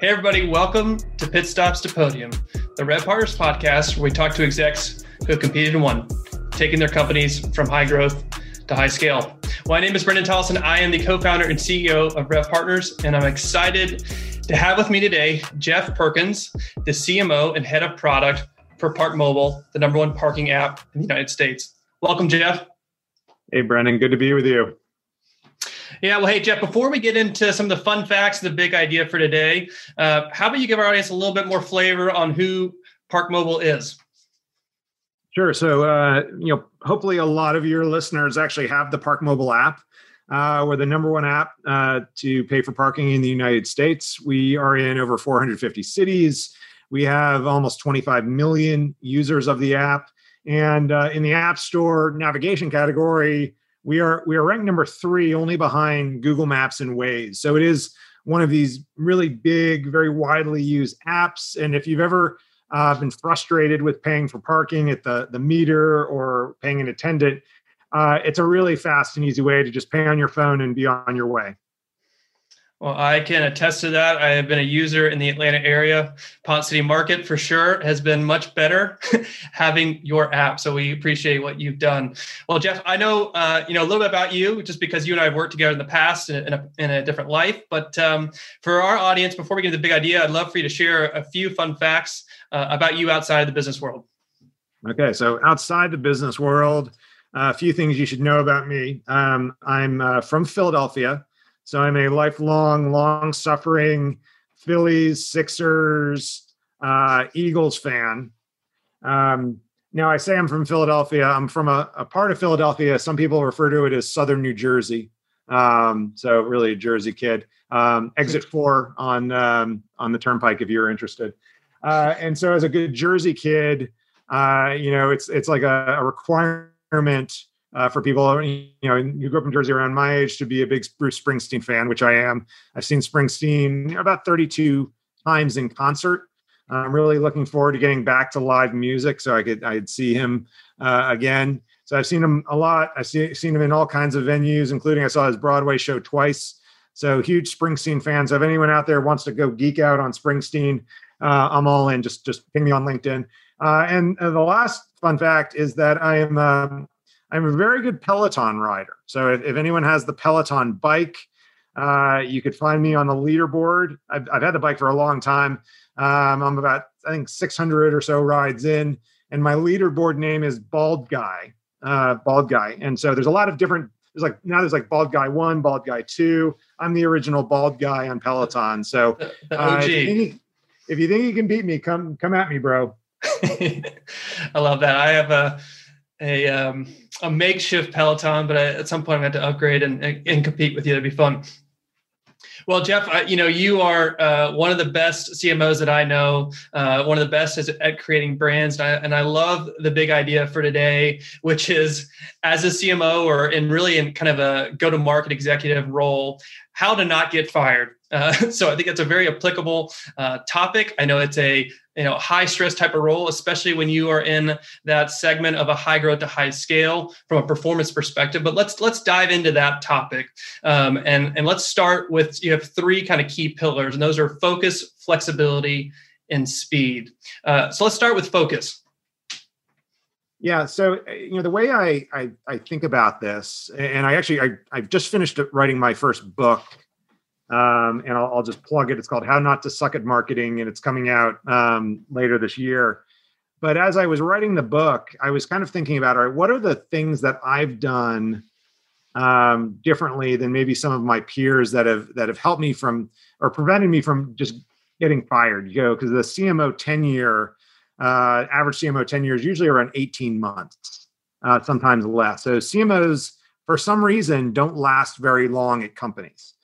Hey, everybody, welcome to Pit Stops to Podium, the Rev Partners podcast where we talk to execs who have competed and won, taking their companies from high growth to high scale. My name is Brendan Tollison. I am the co founder and CEO of Rev Partners, and I'm excited to have with me today Jeff Perkins, the CMO and head of product for Park Mobile, the number one parking app in the United States. Welcome, Jeff. Hey, Brendan. Good to be with you. Yeah, well, hey, Jeff, before we get into some of the fun facts, the big idea for today, uh, how about you give our audience a little bit more flavor on who Park Mobile is? Sure. So, uh, you know, hopefully a lot of your listeners actually have the Park Mobile app. Uh, we're the number one app uh, to pay for parking in the United States. We are in over 450 cities. We have almost 25 million users of the app. And uh, in the App Store navigation category, we are we are ranked number three, only behind Google Maps and Waze. So it is one of these really big, very widely used apps. And if you've ever uh, been frustrated with paying for parking at the the meter or paying an attendant, uh, it's a really fast and easy way to just pay on your phone and be on your way. Well, I can attest to that. I have been a user in the Atlanta area. Ponce City Market for sure has been much better having your app. So we appreciate what you've done. Well, Jeff, I know uh, you know a little bit about you just because you and I have worked together in the past in a, in a different life. But um, for our audience, before we get into the big idea, I'd love for you to share a few fun facts uh, about you outside of the business world. Okay, so outside the business world, uh, a few things you should know about me. Um, I'm uh, from Philadelphia. So I'm a lifelong, long suffering Phillies, Sixers, uh, Eagles fan. Um, now, I say I'm from Philadelphia. I'm from a, a, part of Philadelphia. Some people refer to it as Southern New Jersey. Um, so, really, a Jersey kid. Um, exit four on um, on the Turnpike if you're interested. Uh, and so, as a good Jersey kid, uh, you know, it's it's like a, a requirement uh, for people, you know, you grew up in Jersey around my age to be a big Bruce Springsteen fan, which I am. I've seen Springsteen about 32 times in concert. I'm really looking forward to getting back to live music so I could I'd see him uh, again. So I've seen him a lot. I've see, seen him in all kinds of venues, including I saw his Broadway show twice. So huge Springsteen fans. If anyone out there wants to go geek out on Springsteen, uh, I'm all in. Just just ping me on LinkedIn. Uh, and uh, the last fun fact is that I am um, I'm a very good Peloton rider. So if, if anyone has the Peloton bike, uh, you could find me on the leaderboard. I've, I've, had the bike for a long time. Um, I'm about, I think, 600 or so rides in, and my leaderboard name is Bald Guy. Uh, bald Guy. And so there's a lot of different. There's like now there's like Bald Guy One, Bald Guy Two. I'm the original Bald Guy on Peloton. So uh, if, you think, if you think you can beat me, come come at me, bro. I love that. I have a a um, a makeshift Peloton, but I, at some point I had to upgrade and, and compete with you. That'd be fun. Well, Jeff, I, you know you are uh, one of the best CMOs that I know. Uh, one of the best is at creating brands, and I, and I, love the big idea for today, which is as a CMO or in really in kind of a go-to-market executive role, how to not get fired. Uh, so I think it's a very applicable uh, topic. I know it's a you know high stress type of role especially when you are in that segment of a high growth to high scale from a performance perspective. But let's let's dive into that topic. Um, and and let's start with you have three kind of key pillars and those are focus flexibility and speed. Uh, so let's start with focus. Yeah so you know the way I, I i think about this and i actually i i've just finished writing my first book um, and I'll, I'll, just plug it. It's called How Not to Suck at Marketing, and it's coming out um, later this year. But as I was writing the book, I was kind of thinking about, all right, what are the things that I've done um, differently than maybe some of my peers that have that have helped me from or prevented me from just getting fired? You know, because the CMO tenure, uh, average CMO tenure is usually around 18 months, uh, sometimes less. So CMOs, for some reason, don't last very long at companies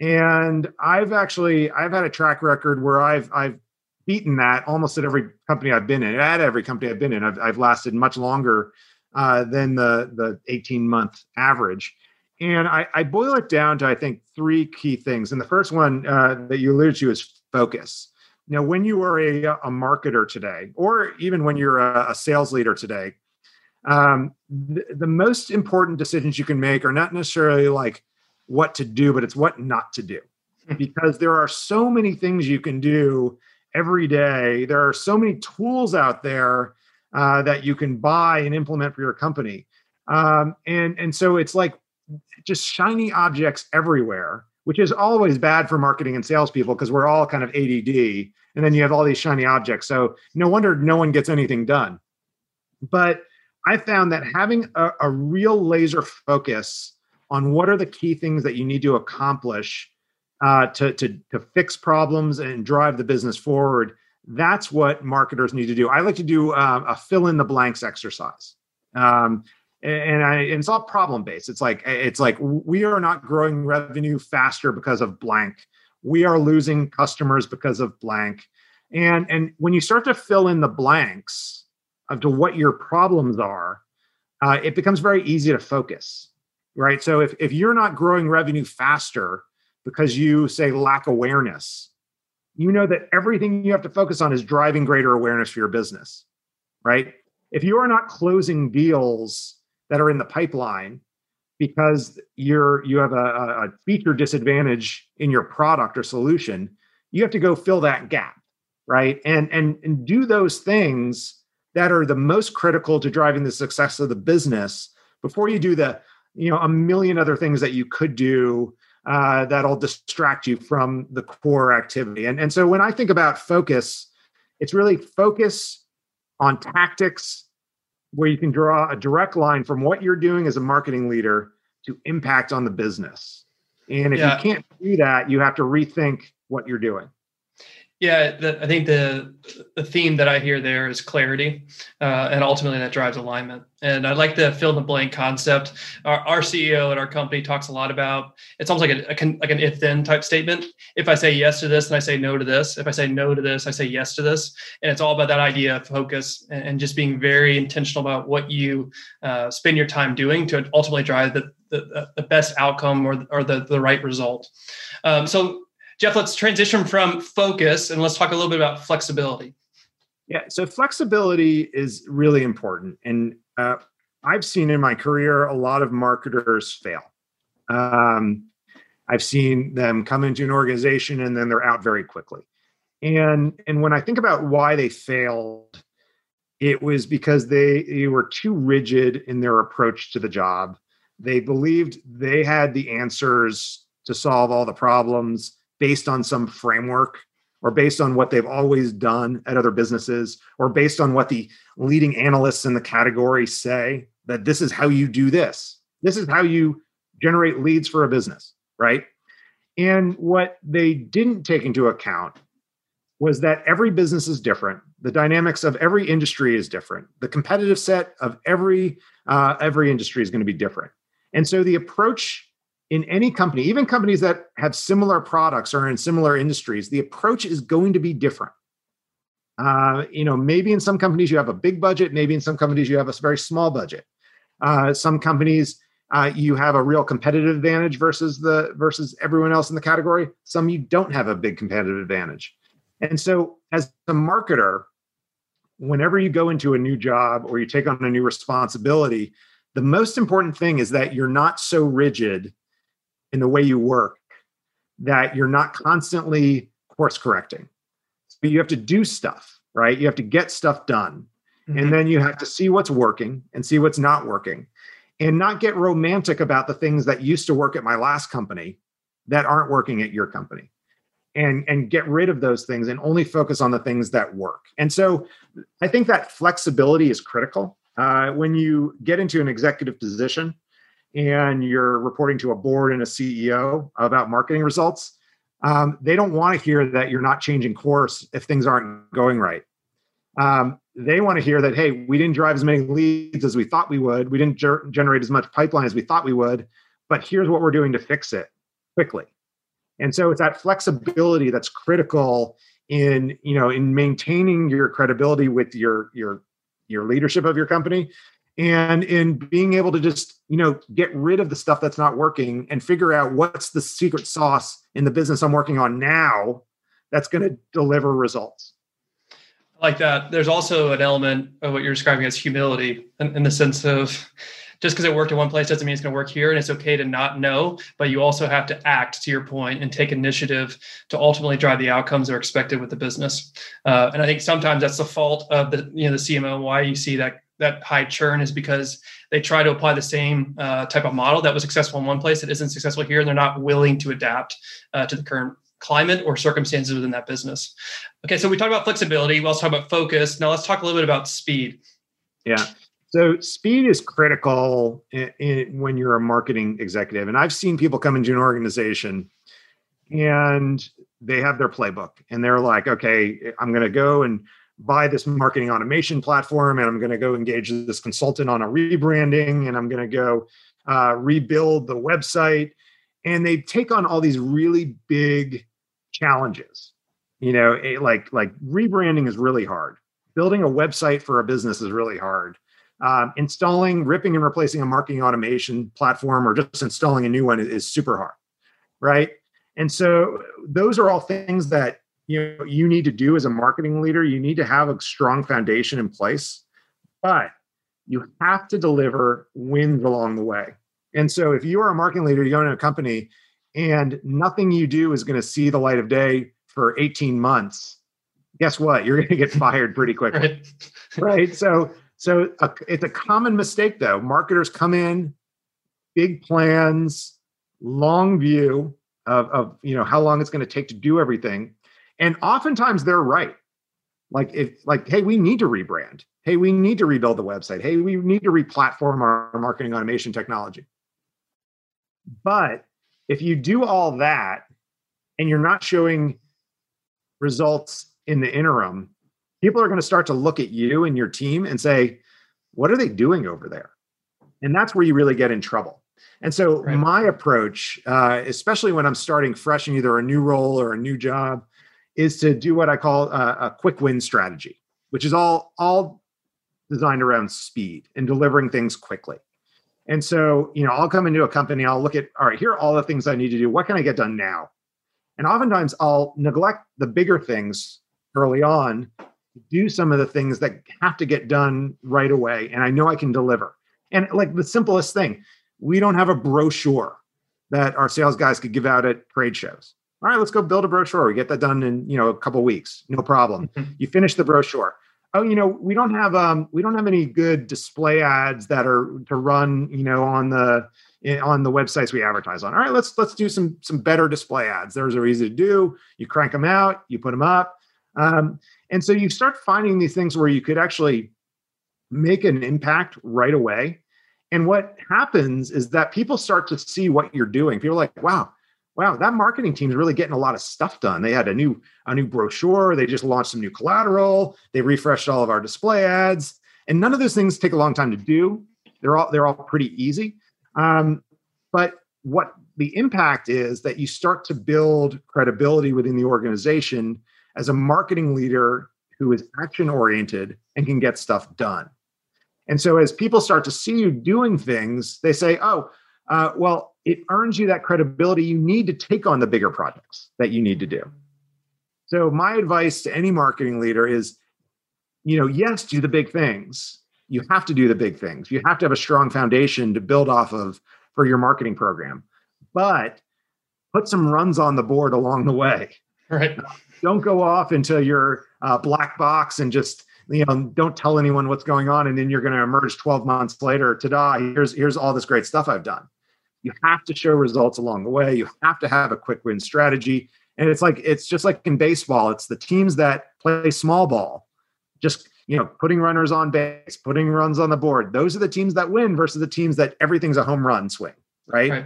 and I've actually I've had a track record where I've I've beaten that almost at every company I've been in. At every company I've been in, I've, I've lasted much longer uh, than the the 18 month average. And I, I, boil it down to I think three key things. And the first one uh, that you alluded to is focus. Now, when you are a, a marketer today, or even when you're a, a sales leader today, um, the, the most important decisions you can make are not necessarily like what to do, but it's what not to do. hmm. because there are so many things you can do every day. There are so many tools out there uh, that you can buy and implement for your company. Um, and and so it's like just shiny objects everywhere, which is always bad for marketing and salespeople because we're all kind of ADD. And then you have all these shiny objects. So no wonder no one gets anything done. But I found that having a, a real laser focus on what are the key things that you need to accomplish uh, to, to, to fix problems and drive the business forward, that's what marketers need to do. I like to do uh, a fill in the blanks exercise. Um, and, I, and it's all problem based. It's like it's like we are not growing revenue faster because of blank. We are losing customers because of blank. And and when you start to fill in the blanks of to what your problems are, uh, it becomes very easy to focus, right? So if if you're not growing revenue faster because you say lack awareness, you know that everything you have to focus on is driving greater awareness for your business, right? If you are not closing deals that are in the pipeline because you're you have a, a feature disadvantage in your product or solution you have to go fill that gap right and and and do those things that are the most critical to driving the success of the business before you do the you know a million other things that you could do uh, that'll distract you from the core activity and and so when i think about focus it's really focus on tactics where you can draw a direct line from what you're doing as a marketing leader to impact on the business. And if yeah. you can't do that, you have to rethink what you're doing. Yeah, the, I think the the theme that I hear there is clarity, uh, and ultimately that drives alignment. And I like the fill in the blank concept. Our, our, CEO at our company talks a lot about. It's almost like a, a like an if then type statement. If I say yes to this, then I say no to this. If I say no to this, I say yes to this. And it's all about that idea of focus and, and just being very intentional about what you uh, spend your time doing to ultimately drive the the, the best outcome or, or the, the right result. Um, so Jeff, let's transition from focus and let's talk a little bit about flexibility. Yeah, so flexibility is really important. And uh, I've seen in my career a lot of marketers fail. Um, I've seen them come into an organization and then they're out very quickly. And and when I think about why they failed, it was because they, they were too rigid in their approach to the job. They believed they had the answers to solve all the problems based on some framework or based on what they've always done at other businesses or based on what the leading analysts in the category say that this is how you do this. This is how you generate leads for a business, right? And what they didn't take into account was that every business is different. The dynamics of every industry is different. The competitive set of every uh, every industry is going to be different. And so the approach in any company, even companies that have similar products or in similar industries, the approach is going to be different. Uh, you know, maybe in some companies you have a big budget, maybe in some companies you have a very small budget. Uh, some companies uh, you have a real competitive advantage versus the versus everyone else in the category. Some you don't have a big competitive advantage. And so, as a marketer, whenever you go into a new job or you take on a new responsibility, the most important thing is that you're not so rigid in the way you work that you're not constantly course correcting. So you have to do stuff, right? You have to get stuff done. Mm-hmm. And then you have to see what's working and see what's not working and not get romantic about the things that used to work at my last company that aren't working at your company. And, and get rid of those things and only focus on the things that work. And so I think that flexibility is critical. Uh, when you get into an executive position, and you're reporting to a board and a CEO about marketing results, um, they don't want to hear that you're not changing course if things aren't going right. Um, they want to hear that, hey, we didn't drive as many leads as we thought we would. We didn't ger- generate as much pipeline as we thought we would, but here's what we're doing to fix it quickly. And so it's that flexibility that's critical in, you know, in maintaining your credibility with your your your leadership of your company and in being able to just you know get rid of the stuff that's not working and figure out what's the secret sauce in the business i'm working on now that's going to deliver results like that there's also an element of what you're describing as humility in, in the sense of just because it worked in one place doesn't mean it's going to work here. And it's okay to not know, but you also have to act to your point and take initiative to ultimately drive the outcomes that are expected with the business. Uh, and I think sometimes that's the fault of the you know the CMO. Why you see that that high churn is because they try to apply the same uh, type of model that was successful in one place that isn't successful here, and they're not willing to adapt uh, to the current climate or circumstances within that business. Okay, so we talked about flexibility. We also talked about focus. Now let's talk a little bit about speed. Yeah. So speed is critical in, in, when you're a marketing executive, and I've seen people come into an organization and they have their playbook, and they're like, "Okay, I'm going to go and." Buy this marketing automation platform and I'm going to go engage this consultant on a rebranding and I'm going to go uh, rebuild the website. And they take on all these really big challenges. You know, it, like like rebranding is really hard. Building a website for a business is really hard. Um, installing, ripping, and replacing a marketing automation platform, or just installing a new one, is, is super hard, right? And so those are all things that you know you need to do as a marketing leader. You need to have a strong foundation in place, but you have to deliver wins along the way. And so if you are a marketing leader, you own a company, and nothing you do is going to see the light of day for 18 months guess what you're going to get fired pretty quickly right, right? so so a, it's a common mistake though marketers come in big plans long view of, of you know how long it's going to take to do everything and oftentimes they're right like if like hey we need to rebrand hey we need to rebuild the website hey we need to replatform our marketing automation technology but if you do all that and you're not showing results in the interim, people are going to start to look at you and your team and say, what are they doing over there? And that's where you really get in trouble. And so, right. my approach, uh, especially when I'm starting fresh in either a new role or a new job, is to do what I call a, a quick win strategy, which is all all designed around speed and delivering things quickly. And so, you know, I'll come into a company, I'll look at, all right, here are all the things I need to do. What can I get done now? And oftentimes I'll neglect the bigger things early on, to do some of the things that have to get done right away. And I know I can deliver. And like the simplest thing, we don't have a brochure that our sales guys could give out at trade shows. All right, let's go build a brochure. We get that done in, you know, a couple weeks. No problem. you finish the brochure. Oh you know we don't have um we don't have any good display ads that are to run you know on the on the websites we advertise on. All right let's let's do some some better display ads. Those are easy to do. You crank them out you put them up. Um, and so you start finding these things where you could actually make an impact right away. And what happens is that people start to see what you're doing. People are like wow wow, that marketing team is really getting a lot of stuff done. They had a new a new brochure. They just launched some new collateral. They refreshed all of our display ads, and none of those things take a long time to do. They're all they're all pretty easy. Um, but what the impact is that you start to build credibility within the organization as a marketing leader who is action oriented and can get stuff done. And so as people start to see you doing things, they say, "Oh, uh, well, it earns you that credibility you need to take on the bigger projects that you need to do. So my advice to any marketing leader is, you know, yes, do the big things. You have to do the big things. You have to have a strong foundation to build off of for your marketing program. But put some runs on the board along the way. Right. Don't go off into your uh, black box and just you know don't tell anyone what's going on and then you're going to emerge 12 months later ta-da here's here's all this great stuff i've done you have to show results along the way. You have to have a quick win strategy. And it's like it's just like in baseball, it's the teams that play small ball, just you know, putting runners on base, putting runs on the board. Those are the teams that win versus the teams that everything's a home run swing, right? right.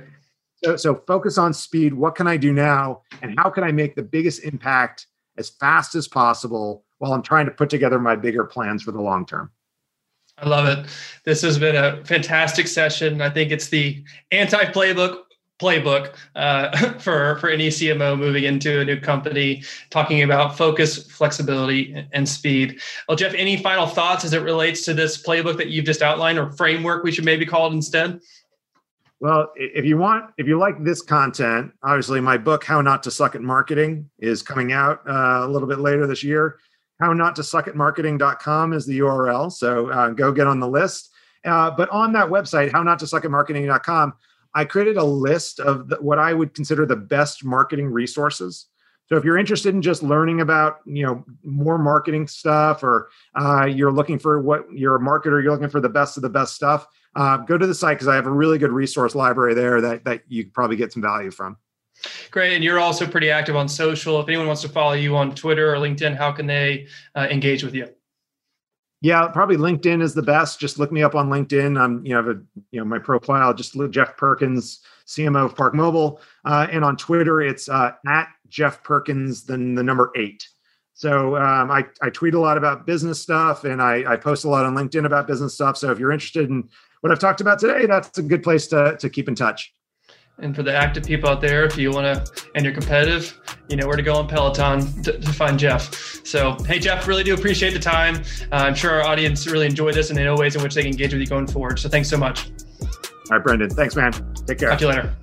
So, so focus on speed. What can I do now? And how can I make the biggest impact as fast as possible while I'm trying to put together my bigger plans for the long term? I love it. This has been a fantastic session. I think it's the anti playbook playbook uh, for for any CMO moving into a new company, talking about focus, flexibility, and speed. Well, Jeff, any final thoughts as it relates to this playbook that you've just outlined, or framework we should maybe call it instead? Well, if you want, if you like this content, obviously my book "How Not to Suck at Marketing" is coming out uh, a little bit later this year how not to suck at marketing.com is the URL. So uh, go get on the list. Uh, but on that website, how not to suck at marketing.com, I created a list of the, what I would consider the best marketing resources. So if you're interested in just learning about, you know, more marketing stuff, or uh, you're looking for what you're a marketer, you're looking for the best of the best stuff, uh, go to the site because I have a really good resource library there that that you probably get some value from. Great, and you're also pretty active on social. If anyone wants to follow you on Twitter or LinkedIn, how can they uh, engage with you? Yeah, probably LinkedIn is the best. Just look me up on LinkedIn. I'm, you know, have a, you know, my profile. Just Jeff Perkins, CMO of Park Mobile, uh, and on Twitter it's uh, at Jeff Perkins, then the number eight. So um, I, I tweet a lot about business stuff, and I, I post a lot on LinkedIn about business stuff. So if you're interested in what I've talked about today, that's a good place to to keep in touch. And for the active people out there, if you want to and you're competitive, you know where to go on Peloton to, to find Jeff. So, hey, Jeff, really do appreciate the time. Uh, I'm sure our audience really enjoyed this and they know ways in which they can engage with you going forward. So, thanks so much. All right, Brendan. Thanks, man. Take care. Talk to you later.